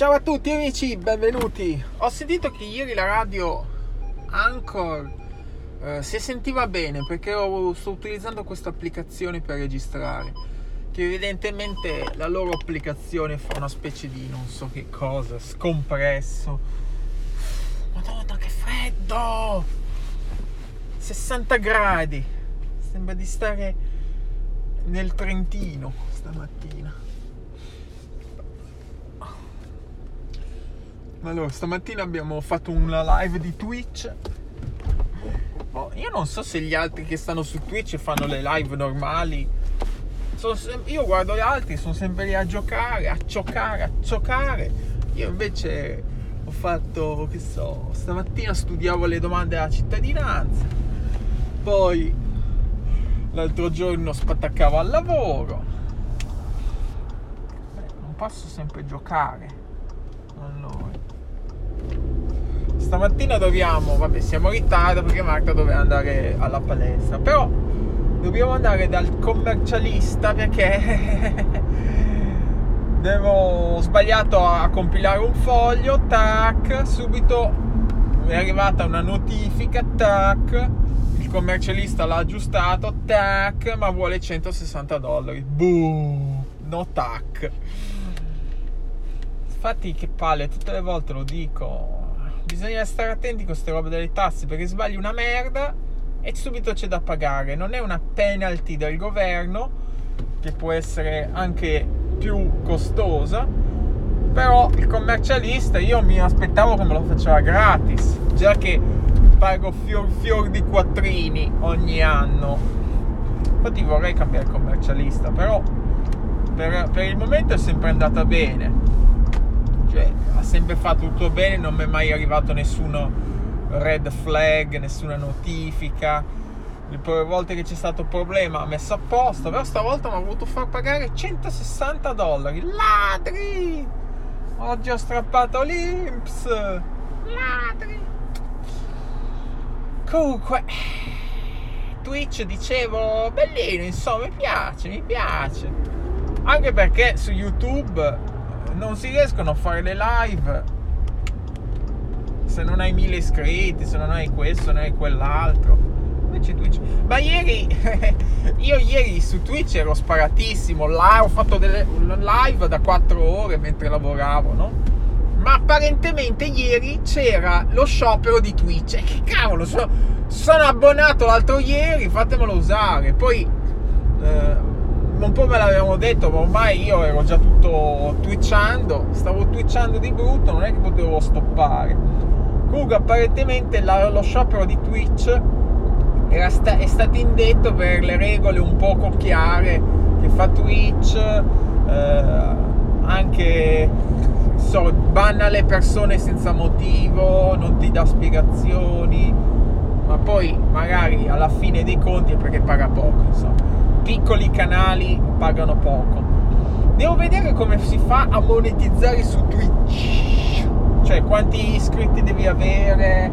Ciao a tutti amici, benvenuti. Ho sentito che ieri la radio Anchor eh, si sentiva bene perché ho, sto utilizzando questa applicazione per registrare. Che evidentemente la loro applicazione fa una specie di non so che cosa, scompresso. Madonna che freddo! 60 gradi. Sembra di stare nel Trentino stamattina. Allora, stamattina abbiamo fatto una live di Twitch. Oh, io non so se gli altri che stanno su Twitch fanno le live normali. Sem- io guardo gli altri, sono sempre lì a giocare, a giocare, a giocare. Io invece ho fatto, che so, stamattina studiavo le domande alla cittadinanza. Poi l'altro giorno spattaccavo al lavoro. Beh, non posso sempre giocare. Allora stamattina dobbiamo, vabbè siamo in ritardo perché Marta doveva andare alla palestra, però dobbiamo andare dal commercialista perché devo, ho sbagliato a compilare un foglio, tac, subito è arrivata una notifica, tac, il commercialista l'ha aggiustato, tac, ma vuole 160 dollari, boom, no tac. Infatti che palle, tutte le volte lo dico, bisogna stare attenti con queste robe delle tasse perché sbagli una merda e subito c'è da pagare. Non è una penalty del governo che può essere anche più costosa, però il commercialista io mi aspettavo che me lo faceva gratis, già che pago fior fior di quattrini ogni anno. Infatti vorrei cambiare commercialista, però per, per il momento è sempre andata bene cioè ha sempre fatto tutto bene, non mi è mai arrivato nessuno red flag, nessuna notifica. Le prime volte che c'è stato problema ha messo a posto, però stavolta mi ha voluto far pagare 160 dollari. Ladri! Oggi ho strappato l'Inps! Ladri! Comunque, Twitch dicevo, bellino, insomma, mi piace, mi piace. Anche perché su YouTube non si riescono a fare le live se non hai mille iscritti, se non hai questo, se non hai quell'altro. Invece Twitch. Ma ieri, io ieri su Twitch ero sparatissimo. Là ho fatto delle live da 4 ore mentre lavoravo, no? Ma apparentemente ieri c'era lo sciopero di Twitch. E che cavolo, sono, sono abbonato l'altro ieri, fatemelo usare. Poi. Eh, un po' me l'avevano detto, ma ormai io ero già tutto twitchando, stavo twitchando di brutto, non è che potevo stoppare. Comunque apparentemente la, lo sciopero di Twitch sta, è stato indetto per le regole un poco chiare che fa Twitch, eh, anche so, banna le persone senza motivo, non ti dà spiegazioni, ma poi magari alla fine dei conti è perché paga poco, insomma piccoli canali pagano poco. Devo vedere come si fa a monetizzare su Twitch. Cioè, quanti iscritti devi avere?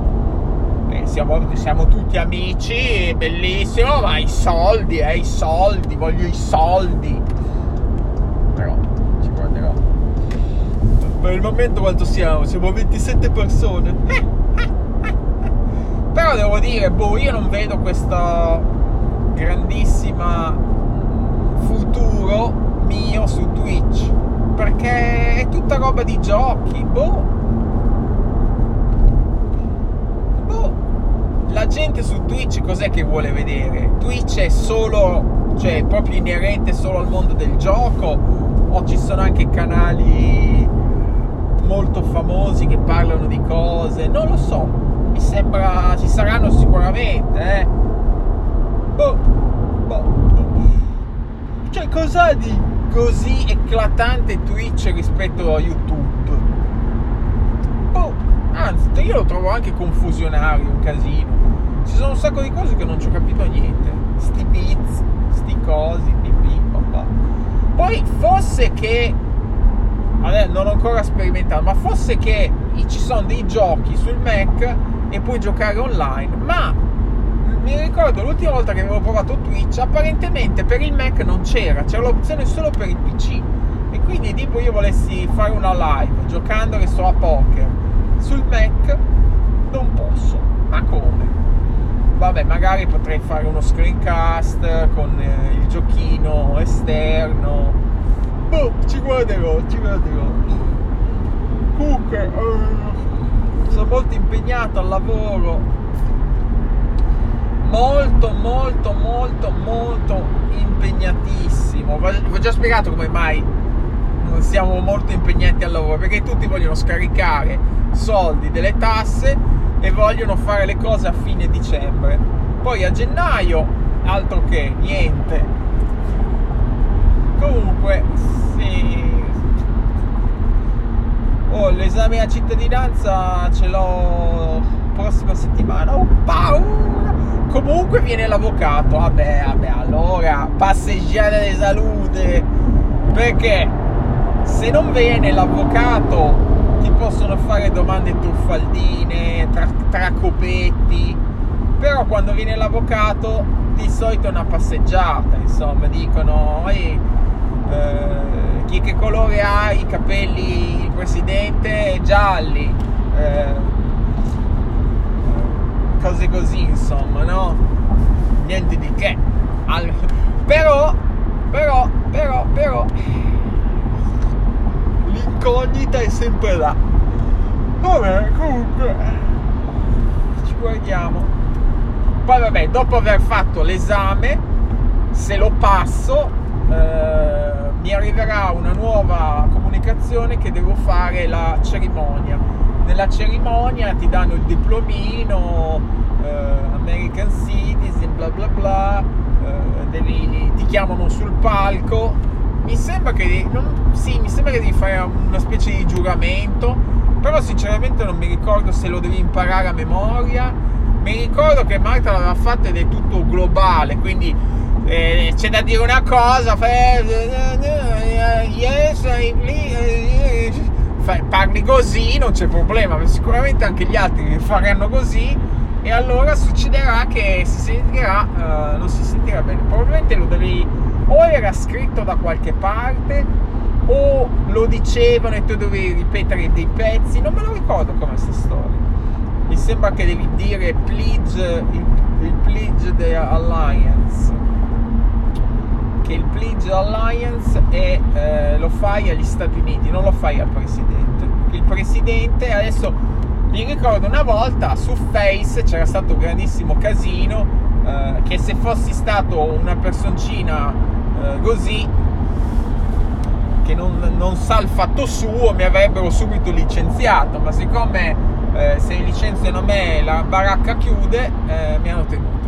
Eh, siamo, siamo, tutti amici, bellissimo, ma i soldi, eh, i soldi, voglio i soldi. Però ci guarderò. Per il momento quanto siamo? Siamo 27 persone. Però devo dire, boh, io non vedo questa grandissima futuro mio su Twitch. Perché è tutta roba di giochi boh. Boh. La gente su Twitch cos'è che vuole vedere? Twitch è solo cioè proprio inerente solo al mondo del gioco? O ci sono anche canali molto famosi che parlano di cose? Non lo so. Mi sembra ci saranno sicuramente eh boh, boh, Cioè, cos'ha di così eclatante Twitch rispetto a YouTube? Boh, anzi, io lo trovo anche confusionario, un casino. Ci sono un sacco di cose che non ci ho capito niente. Sti beats, sti cosi, pipì, papà. Poi fosse che non ho ancora sperimentato, ma fosse che ci sono dei giochi sul Mac e puoi giocare online, ma mi ricordo l'ultima volta che avevo provato Twitch, apparentemente per il Mac non c'era, c'era l'opzione solo per il PC. e quindi tipo io volessi fare una live giocando che so a poker sul Mac non posso. Ma come? Vabbè magari potrei fare uno screencast con eh, il giochino esterno. Boh ci guarderò ci guarderò. Comunque uh, sono molto impegnato al lavoro molto molto molto molto impegnatissimo. Vi ho già spiegato come mai siamo molto impegnati al lavoro perché tutti vogliono scaricare soldi delle tasse e vogliono fare le cose a fine dicembre. Poi a gennaio altro che niente. Comunque sì. Oh, l'esame a cittadinanza ce l'ho prossima settimana. Ho paura comunque viene l'avvocato. Vabbè vabbè allora passeggiare di salute. Perché se non viene l'avvocato ti possono fare domande truffaldine tra, tra copetti però quando viene l'avvocato di solito è una passeggiata insomma dicono eh, chi che colore ha i capelli il presidente gialli. Eh, cose così insomma no? Niente di che. All- però però però però l'incognita è sempre là. Vabbè comunque ci guardiamo. Poi vabbè dopo aver fatto l'esame se lo passo eh, mi arriverà una nuova comunicazione che devo fare la cerimonia nella cerimonia ti danno il diplomino eh, American Citizen bla bla bla eh, devi, ti chiamano sul palco. Mi sembra che non, sì, mi sembra che devi fare una specie di giuramento però sinceramente non mi ricordo se lo devi imparare a memoria. Mi ricordo che Marta l'aveva fatto ed è tutto globale quindi eh, c'è da dire una cosa yes, parli così non c'è problema sicuramente anche gli altri faranno così e allora succederà che si sentirà uh, non si sentirà bene. Probabilmente lo devi o era scritto da qualche parte o lo dicevano e tu dovevi ripetere dei pezzi non me lo ricordo come questa storia. Mi sembra che devi dire pledge il, il pledge the alliance che il Pledge Alliance è, eh, lo fai agli Stati Uniti, non lo fai al presidente. Il presidente adesso mi ricordo una volta su Face c'era stato un grandissimo casino eh, che se fossi stato una personcina eh, così che non, non, sa il fatto suo mi avrebbero subito licenziato ma siccome eh, se licenziano me la baracca chiude eh, mi hanno tenuto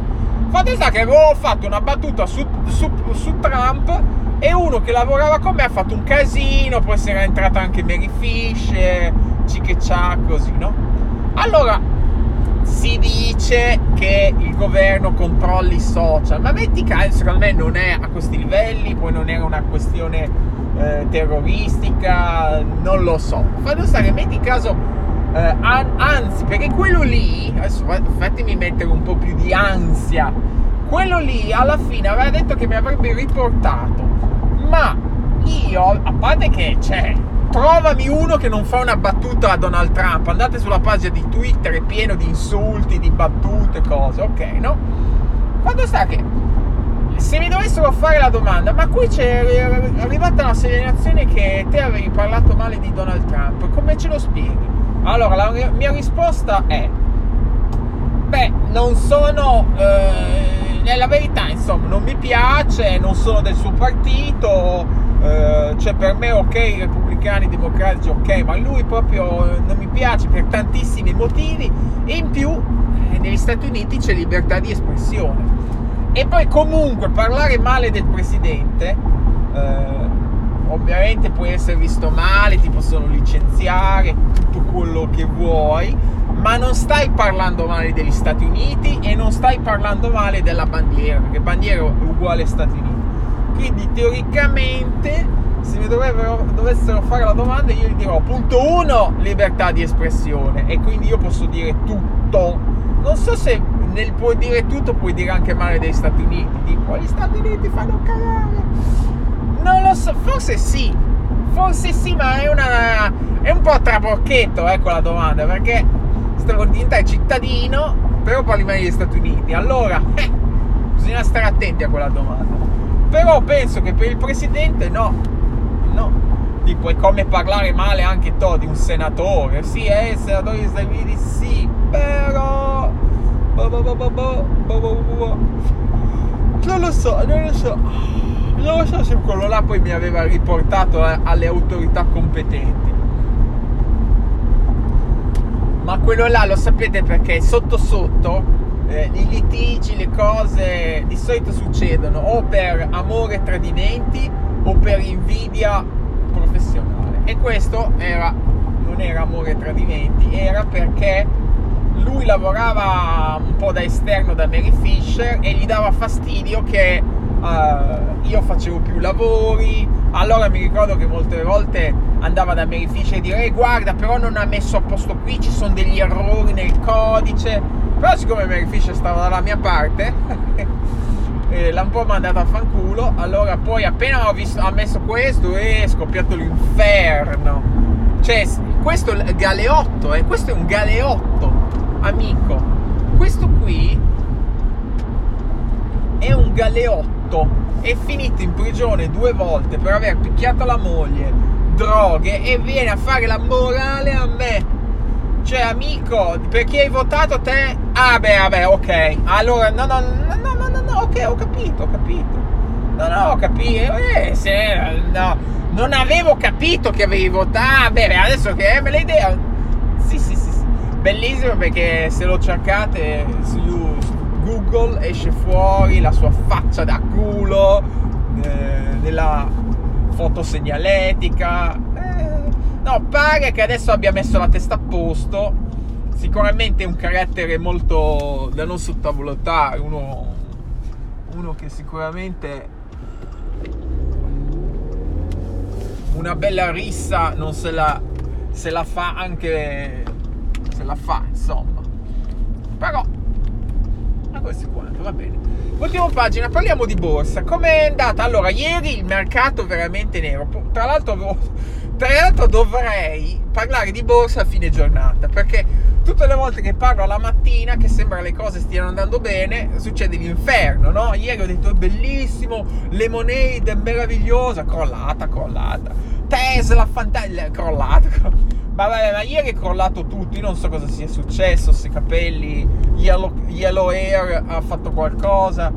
Fatto sta che avevo fatto una battuta su, su, su, Trump e uno che lavorava con me ha fatto un casino, poi si era entrata anche Mary Fisher, Ciccheccia, così, no? Allora, si dice che il governo controlli i social, ma metti caso, secondo me non è a questi livelli, poi non era una questione eh, terroristica, non lo so. Fatto sta che metti caso eh, anzi perché quello lì adesso fatemi mettere un po' più di ansia. Quello lì alla fine aveva detto che mi avrebbe riportato. Ma io a parte che c'è trovami uno che non fa una battuta a Donald Trump. Andate sulla pagina di Twitter è pieno di insulti di battute cose ok no? Quando sta che se mi dovessero fare la domanda ma qui c'è arrivata una segnalazione che te avevi parlato male di Donald Trump come ce lo spieghi allora, la mia risposta è: beh, non sono. Eh, la verità, insomma, non mi piace, non sono del suo partito. Eh, cioè, per me, ok, i repubblicani, i democratici, ok, ma lui proprio non mi piace per tantissimi motivi. E in più, eh, negli Stati Uniti c'è libertà di espressione. E poi, comunque, parlare male del presidente. Eh, ovviamente puoi essere visto male, ti possono licenziare, tutto quello che vuoi, ma non stai parlando male degli Stati Uniti e non stai parlando male della bandiera, perché bandiera è uguale Stati Uniti. Quindi teoricamente, se mi dovessero fare la domanda, io gli dirò, punto 1, libertà di espressione, e quindi io posso dire tutto. Non so se nel puoi dire tutto puoi dire anche male degli Stati Uniti, tipo gli Stati Uniti fanno cagare so, forse sì. Forse sì, ma è, una, è un po' trabocchetto, ecco la domanda, perché stavo diventare cittadino, però poi rimanere negli Stati Uniti. Allora, eh, bisogna stare attenti a quella domanda. Però penso che per il presidente no, no. Tipo, è come parlare male anche tu di un senatore. Sì, è eh, il senatore degli Stati Uniti, sì, però... Non lo so, non lo so. Non so se quello là poi mi aveva riportato alle autorità competenti. Ma quello là lo sapete perché sotto sotto eh, i litigi, le cose di solito succedono o per amore e tradimenti o per invidia professionale. E questo era, non era amore e tradimenti, era perché lui lavorava un po' da esterno da Mary Fisher e gli dava fastidio che uh, io facevo più lavori. Allora mi ricordo che molte volte andava da Fisher e dire guarda però non ha messo a posto qui, ci sono degli errori nel codice. Però siccome Fisher stava dalla mia parte, eh, l'ha un po' mandato a fanculo. Allora poi appena ho visto, ha messo questo è scoppiato l'inferno. Cioè, questo è il galeotto, eh, questo è un galeotto, amico. Questo qui è un galeotto. È finito in prigione due volte per aver picchiato la moglie, droghe e viene a fare la morale a me. Cioè, amico, perché hai votato te? Ah, beh, vabbè, ok. Allora, no, no, no, no, no, no, no ok, ho capito, ho capito. No, no, ho capito. Eh, se, no, non avevo capito che avevi votato. Ah, beh, adesso che è me l'idea. Sì, sì, sì, sì. Bellissimo perché se lo cercate su, Google esce fuori la sua faccia da culo eh, nella fotosegnaletica. Eh, no, pare che adesso abbia messo la testa a posto. Sicuramente un carattere molto da non sottovalutare, uno, uno che sicuramente una bella rissa non se la, se la fa anche se la fa insomma però ma questo è quanto, va bene. Ultima pagina, parliamo di borsa. Com'è andata? Allora, ieri il mercato veramente nero. Tra l'altro, tra l'altro dovrei parlare di borsa a fine giornata, perché tutte le volte che parlo alla mattina, che sembra le cose stiano andando bene, succede l'inferno, no? Ieri ho detto è bellissimo, Lemonade è meravigliosa, crollata, crollata. Tesla, fantastica, crollata. Ma vabbè, ma ieri è crollato tutto, io non so cosa sia successo, se capelli, Yellow, Yellow Air ha fatto qualcosa.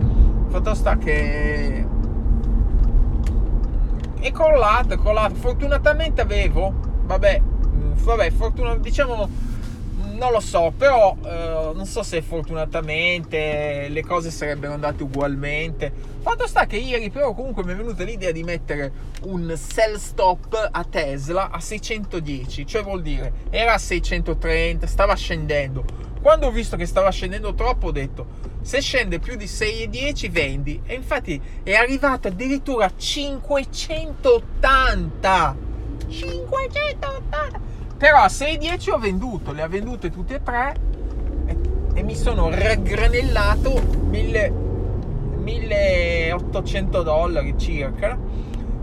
Fatto sta che è crollato, è crollato. Fortunatamente avevo, vabbè, mm, vabbè, fortuna, diciamo non lo so, però eh, non so se fortunatamente le cose sarebbero andate ugualmente. Fatto sta che ieri però comunque mi è venuta l'idea di mettere un sell stop a Tesla a 610, cioè vuol dire era a 630, stava scendendo. Quando ho visto che stava scendendo troppo ho detto se scende più di 6,10 vendi e infatti è arrivato addirittura a 580. 580 però a 6-10 ho venduto, le ha vendute tutte e tre e, e mi sono raggranellato 1800 dollari circa.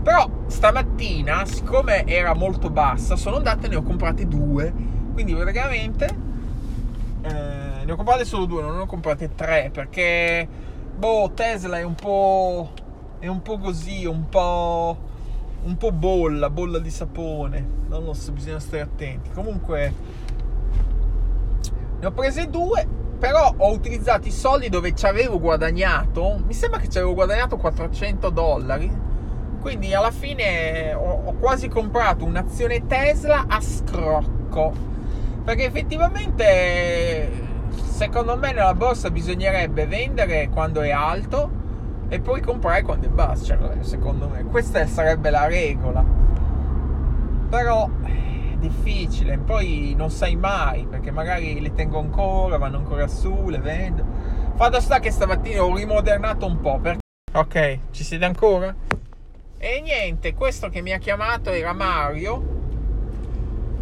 Però stamattina, siccome era molto bassa, sono andate e ne ho comprate due. Quindi praticamente eh, ne ho comprate solo due, non ne ho comprate tre perché boh, Tesla è un po' è un po' così, un po' un po' bolla, bolla di sapone. Non lo so, bisogna stare attenti. Comunque, ne ho prese due, però ho utilizzato i soldi dove ci avevo guadagnato. Mi sembra che ci avevo guadagnato 400 dollari. Quindi alla fine ho, ho quasi comprato un'azione Tesla a scrocco. Perché effettivamente, secondo me, nella borsa bisognerebbe vendere quando è alto e poi comprare quando è basso. Cioè, secondo me, questa sarebbe la regola. Però è difficile, poi non sai mai perché magari le tengo ancora, vanno ancora su, le vendo. Fatto sta che stamattina ho rimodernato un po'. Per... Ok, ci siete ancora? E niente, questo che mi ha chiamato era Mario.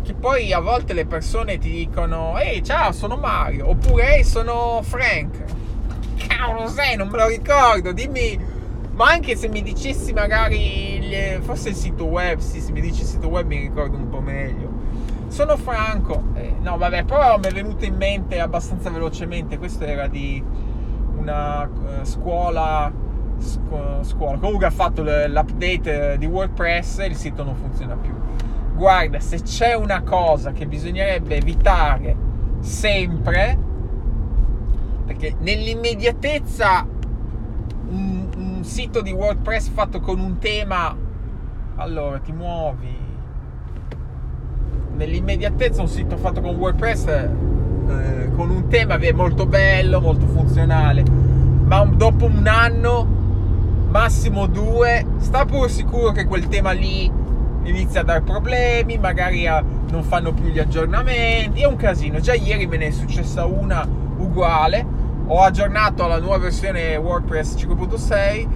Che poi a volte le persone ti dicono: Ehi, ciao, sono Mario. Oppure, ehi, sono Frank cavolo sei, non me lo ricordo, dimmi, Ma anche se mi dicessi magari, forse il sito web, sì, se mi dici il sito web mi ricordo un po' meglio. Sono franco, eh, no vabbè, però mi è venuto in mente abbastanza velocemente, questo era di una uh, scuola, scu- scuola, comunque ha fatto l'update di WordPress e il sito non funziona più. Guarda, se c'è una cosa che bisognerebbe evitare sempre, perché nell'immediatezza un, un sito di WordPress fatto con un tema, allora ti muovi. Nell'immediatezza un sito fatto con WordPress eh, con un tema è molto bello, molto funzionale, ma dopo un anno, massimo due, sta pur sicuro che quel tema lì inizia a dar problemi, magari a, non fanno più gli aggiornamenti, è un casino. Già ieri me ne è successa una uguale ho aggiornato alla nuova versione WordPress 5.6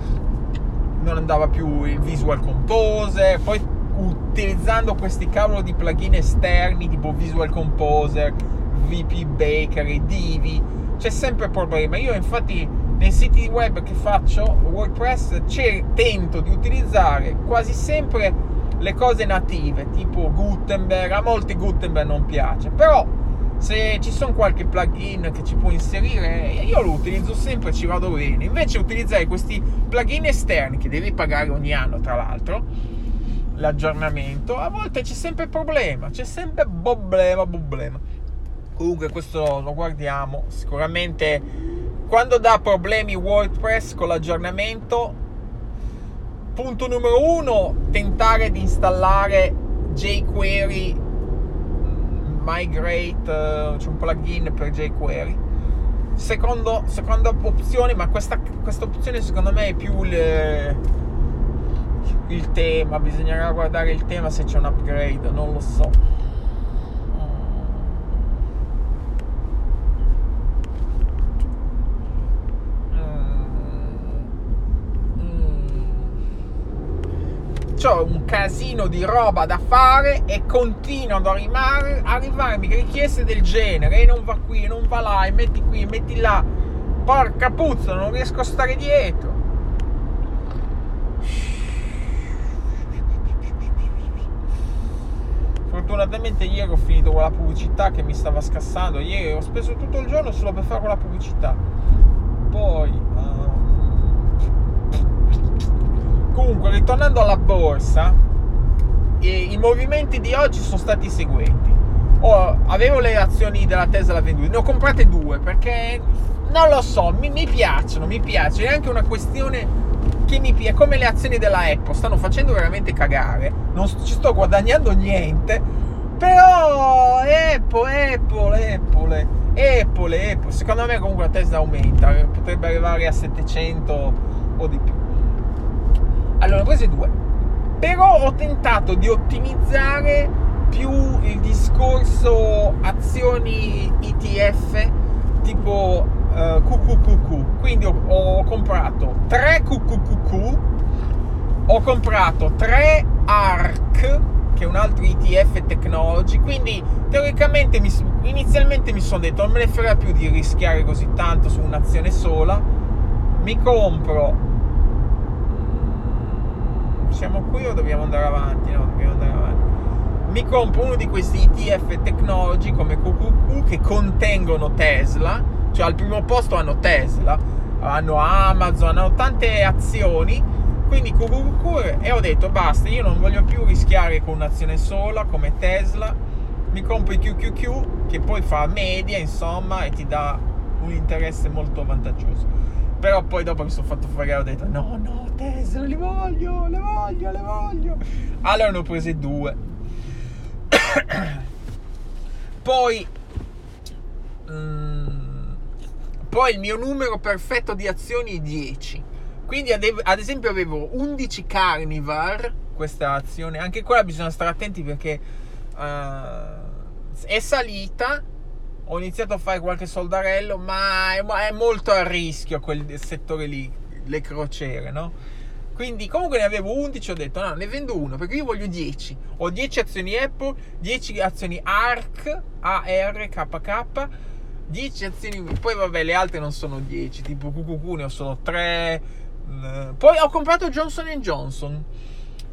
non andava più il Visual Composer poi utilizzando questi cavolo di plugin esterni tipo Visual Composer VP Bakery Divi c'è sempre problema. Io infatti nei siti web che faccio WordPress tento di utilizzare quasi sempre le cose native tipo Gutenberg. A molti Gutenberg non piace però se ci sono qualche plugin che ci può inserire, io lo utilizzo sempre e ci vado bene. Invece utilizzare questi plugin esterni che devi pagare ogni anno, tra l'altro, l'aggiornamento, a volte c'è sempre problema, c'è sempre problema, problema. Comunque questo lo guardiamo, sicuramente quando dà problemi WordPress con l'aggiornamento, punto numero uno, tentare di installare jQuery migrate, uh, c'è un plugin per jQuery. Secondo, seconda opzione, ma questa, questa opzione secondo me è più il, il tema, bisognerà guardare il tema se c'è un upgrade, non lo so. Ho un casino di roba da fare e continuano a rimar- arrivarmi richieste del genere e non va qui, non va là, e metti qui, e metti là. Porca puzza, non riesco a stare dietro. Fortunatamente ieri ho finito con la pubblicità che mi stava scassando. Ieri ho speso tutto il giorno solo per fare quella pubblicità. Poi... Uh Comunque, ritornando alla borsa, i movimenti di oggi sono stati i seguenti. Oh, avevo le azioni della Tesla vendute, ne ho comprate due perché non lo so, mi, mi piacciono, mi piace. È anche una questione che mi piace, come le azioni della Apple, stanno facendo veramente cagare. Non ci sto guadagnando niente, però Apple, Apple, Apple, Apple, Apple. Secondo me comunque la Tesla aumenta, potrebbe arrivare a 700 o di più. Allora, queste due. Però ho tentato di ottimizzare più il discorso azioni ETF tipo uh, eh, QQQQ. Quindi ho, ho comprato 3 QQQQ, ho comprato 3 ARC, che è un altro ETF technology. Quindi teoricamente mi, inizialmente mi sono detto non me ne frega più di rischiare così tanto su un'azione sola. Mi compro siamo qui o dobbiamo andare avanti? No, dobbiamo andare avanti. Mi compro uno di questi ETF technology come QQQ che contengono Tesla, cioè al primo posto hanno Tesla, hanno Amazon, hanno tante azioni, quindi QQQ e ho detto basta, io non voglio più rischiare con un'azione sola come Tesla, mi compro i QQQ che poi fa media insomma e ti dà un interesse molto vantaggioso. Però poi dopo mi sono fatto fregare ho detto no, no, Tesla, le voglio, le voglio, le voglio. Allora ne ho prese due. poi... Mm, poi il mio numero perfetto di azioni è 10. Quindi ad esempio avevo 11 Carnivar, questa azione, anche quella bisogna stare attenti perché uh, è salita ho iniziato a fare qualche soldarello, ma è, molto a rischio quel settore lì, le crociere, no? Quindi comunque ne avevo 11, ho detto no, ne vendo uno perché io voglio 10. Ho 10 azioni Apple, 10 azioni ARK, ARKK, 10 azioni, poi vabbè le altre non sono 10, tipo QQQ ne ho solo 3, Poi ho comprato Johnson Johnson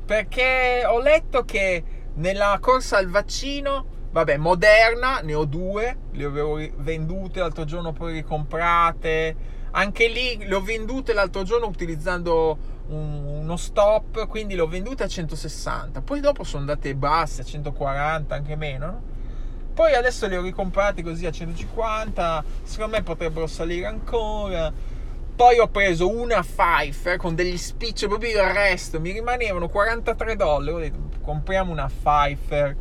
perché ho letto che nella corsa al vaccino, vabbè, Moderna, ne ho due, le avevo vendute l'altro giorno, poi ricomprate. Anche lì le ho vendute l'altro giorno utilizzando un, uno stop, quindi le ho vendute a 160. Poi dopo sono andate basse a 140, anche meno. No? Poi adesso le ho ricomprate così a 150. Secondo me potrebbero salire ancora poi ho preso una Pfeiffer con degli spicci, proprio il resto, mi rimanevano 43 dollari. Ho detto, compriamo una Pfeiffer.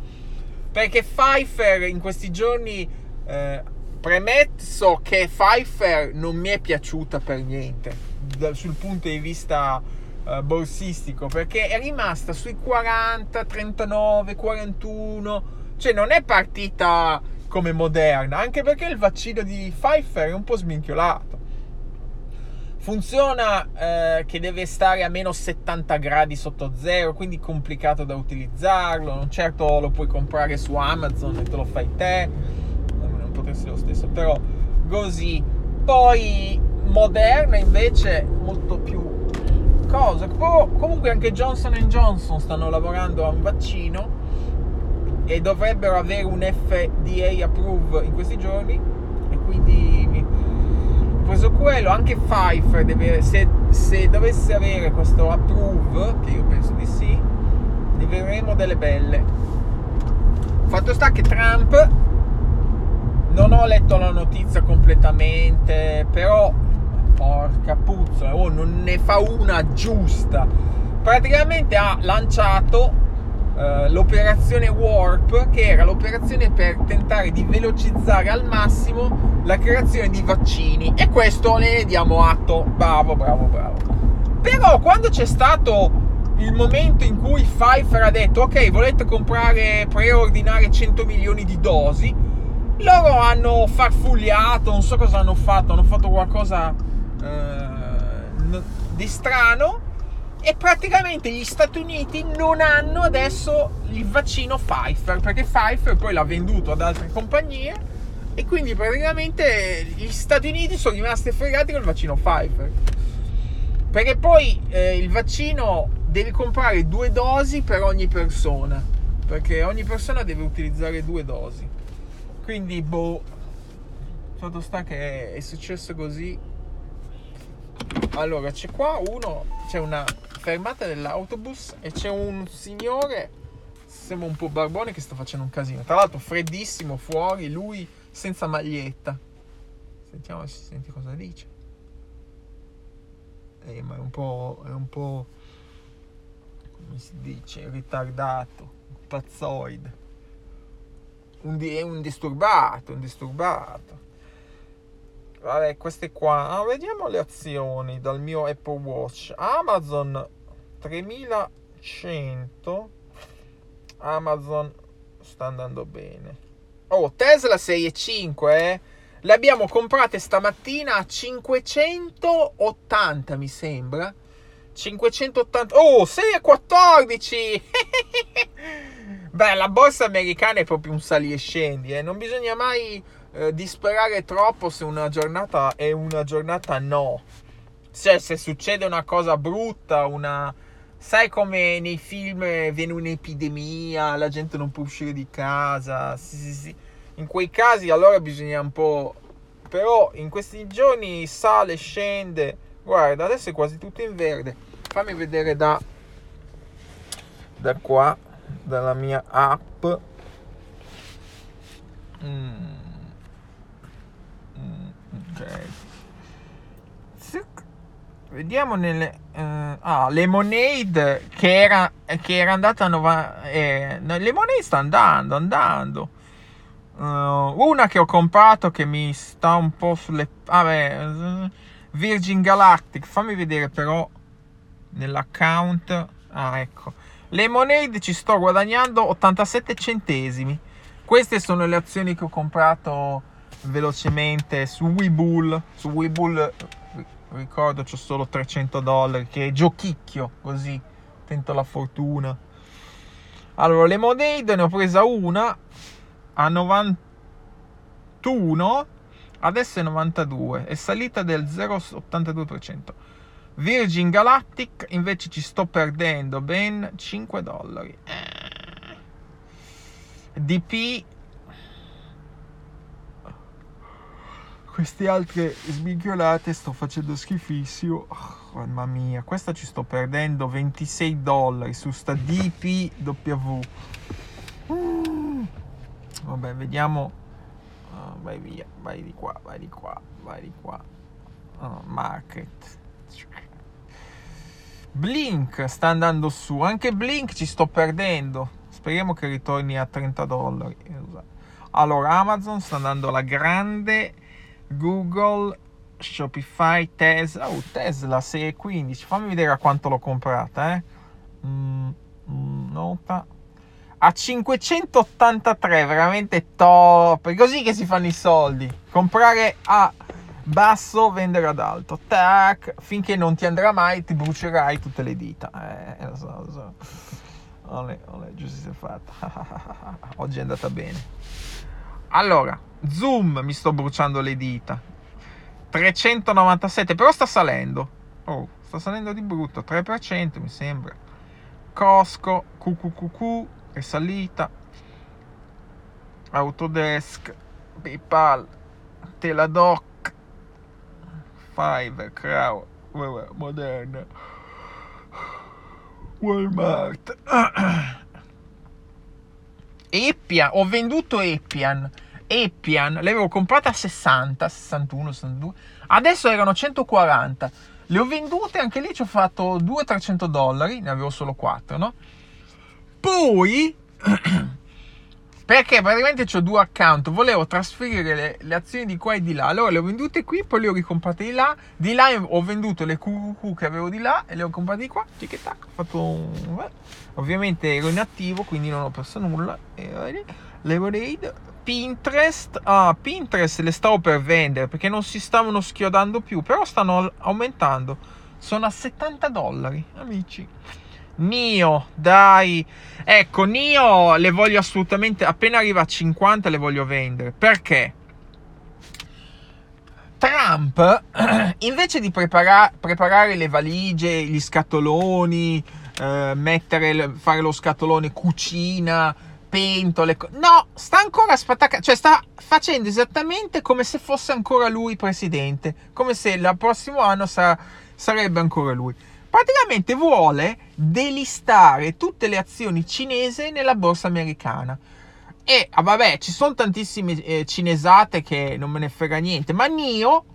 Perché Pfeiffer in questi giorni, eh, premesso che Pfeiffer non mi è piaciuta per niente, dal, sul punto di vista eh, borsistico, perché è rimasta sui 40, 39, 41, cioè non è partita come moderna, anche perché il vaccino di Pfeiffer è un po' sminchiolato Funziona eh, che deve stare a meno 70 gradi sotto zero, quindi complicato da utilizzarlo. Non certo lo puoi comprare su Amazon e te lo fai te. Non potresti lo stesso, però così. Poi Moderna invece molto più cosa. Comunque anche Johnson Johnson stanno lavorando a un vaccino e dovrebbero avere un FDA approve in questi giorni e quindi preso quello, anche Pfeiffer deve, se, se, dovesse avere questo approve, che io penso di sì, ne vedremo delle belle. Fatto sta che Trump, non ho letto la notizia completamente, però porca puzza, oh, non ne fa una giusta. Praticamente ha lanciato Uh, l'operazione Warp, che era l'operazione per tentare di velocizzare al massimo la creazione di vaccini. E questo ne diamo atto. Bravo, bravo, bravo. Però quando c'è stato il momento in cui Pfizer ha detto ok, volete comprare, preordinare 100 milioni di dosi, loro hanno farfugliato, non so cosa hanno fatto, hanno fatto qualcosa uh, di strano e praticamente gli Stati Uniti non hanno adesso il vaccino Pfizer perché Pfizer poi l'ha venduto ad altre compagnie e quindi praticamente gli Stati Uniti sono rimasti fregati con il vaccino Pfizer. Perché poi eh, il vaccino devi comprare due dosi per ogni persona perché ogni persona deve utilizzare due dosi. Quindi boh fatto sta che è successo così. Allora c'è qua uno c'è una fermata dell'autobus e c'è un signore, sembra un po' barbone, che sta facendo un casino. Tra l'altro freddissimo fuori, lui senza maglietta. Sentiamo se si sente cosa dice. Eh, ma è un po'... è un po'... come si dice? Ritardato, pazzoide. Un di- è un disturbato, un disturbato. Vabbè, queste qua. Ah, vediamo le azioni dal mio Apple Watch. Amazon 3100. Amazon sta andando bene. Oh, Tesla 6,5, eh. Le abbiamo comprate stamattina a 580, mi sembra. 580. Oh, 6,14. Beh, la borsa americana è proprio un sali e scendi, eh. Non bisogna mai eh, disperare troppo se una giornata è una giornata no. Cioè, se succede una cosa brutta, una... Sai come nei film viene un'epidemia, la gente non può uscire di casa. Sì, sì, sì. In quei casi allora bisogna un po'... Però in questi giorni sale, scende. Guarda, adesso è quasi tutto in verde. Fammi vedere da, da qua, dalla mia app. Mm. Ok. Vediamo nelle... Uh, ah, Lemonade che era, che era andata a 90... Eh, Lemonade sta andando, andando. Uh, una che ho comprato che mi sta un po' sulle... Vabbè, Virgin Galactic. Fammi vedere però nell'account. Ah, ecco. Lemonade ci sto guadagnando 87 centesimi. Queste sono le azioni che ho comprato velocemente su Webull. Su Webull ricordo c'ho solo 300 dollari che giochicchio così tento la fortuna allora le Lemonade ne ho presa una a 91 adesso è 92 è salita del 0,82% Virgin Galactic invece ci sto perdendo ben 5 dollari. Eh. DP queste altre sminchiolate sto facendo schifissimo. Oh, mamma mia, questa ci sto perdendo 26 dollari su sta DPW. Mm. Vabbè, vediamo. Uh, vai via, vai di qua, vai di qua, vai di qua. Uh, market. Blink sta andando su, anche Blink ci sto perdendo. Speriamo che ritorni a 30 dollari. Allora, Amazon sta andando alla grande Google, Shopify, Tesla. Oh, Tesla 6,15. Fammi vedere a quanto l'ho comprata, eh. Mm, mm, nota. A 583, veramente top. È così che si fanno i soldi. Comprare a basso, vendere ad alto. Tac, finché non ti andrà mai, ti brucerai tutte le dita. Eh, lo so, lo so. Olè, olè, giusto si è fatta. Oggi è andata bene. Allora, Zoom mi sto bruciando le dita. 397, però sta salendo. Oh, sta salendo di brutto, 3% mi sembra. Costco, QQQQ, è salita. Autodesk, PayPal, Teladoc, Fiverr, Crow, Moderna, Walmart. Eppian, ho venduto Eppian. Eppian, l'avevo comprata a 60, 61, 62. Adesso erano 140. Le ho vendute, anche lì ci ho fatto 200-300 dollari, ne avevo solo 4, no? Poi, perché praticamente ho due account, volevo trasferire le, le, azioni di qua e di là, allora le ho vendute qui, poi le ho ricomprate di là, di là ho venduto le QQQ che avevo di là e le ho comprate di qua, tic e tac, ho fatto un... Ovviamente ero inattivo, quindi non ho perso nulla, e Lemonade, Pinterest, ah, Pinterest le stavo per vendere perché non si stavano schiodando più, però stanno aumentando, sono a 70 dollari, amici. Nio, dai. Ecco, Nio le voglio assolutamente, appena arriva a 50 le voglio vendere. Perché? Trump, invece di prepara- preparare le valigie, gli scatoloni, eh, mettere, fare lo scatolone cucina, pentole, no, sta ancora spattaccando, cioè sta facendo esattamente come se fosse ancora lui presidente, come se il prossimo anno sa- sarebbe ancora lui praticamente vuole delistare tutte le azioni cinesi nella borsa americana. E ah, vabbè, ci sono tantissime eh, cinesate che non me ne frega niente, ma io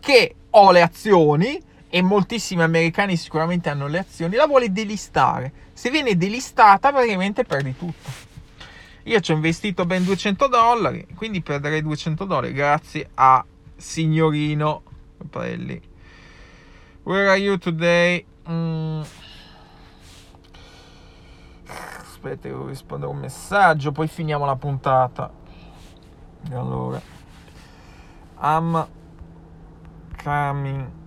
che ho le azioni e moltissimi americani sicuramente hanno le azioni, la vuole delistare. Se viene delistata praticamente perdi tutto. Io ci ho investito ben 200 dollari, quindi perderei 200 dollari grazie a signorino Capelli. Where are you today? Mm. Aspetta, devo rispondere un messaggio, poi finiamo la puntata. Allora, I'm coming.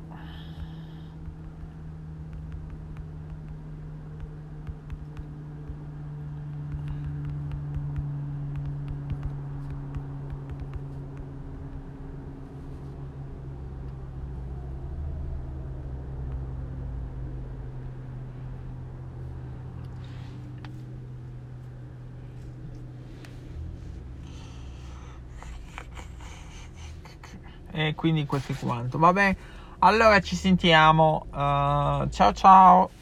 Quindi questo è quanto. Vabbè, allora ci sentiamo. Uh, ciao ciao.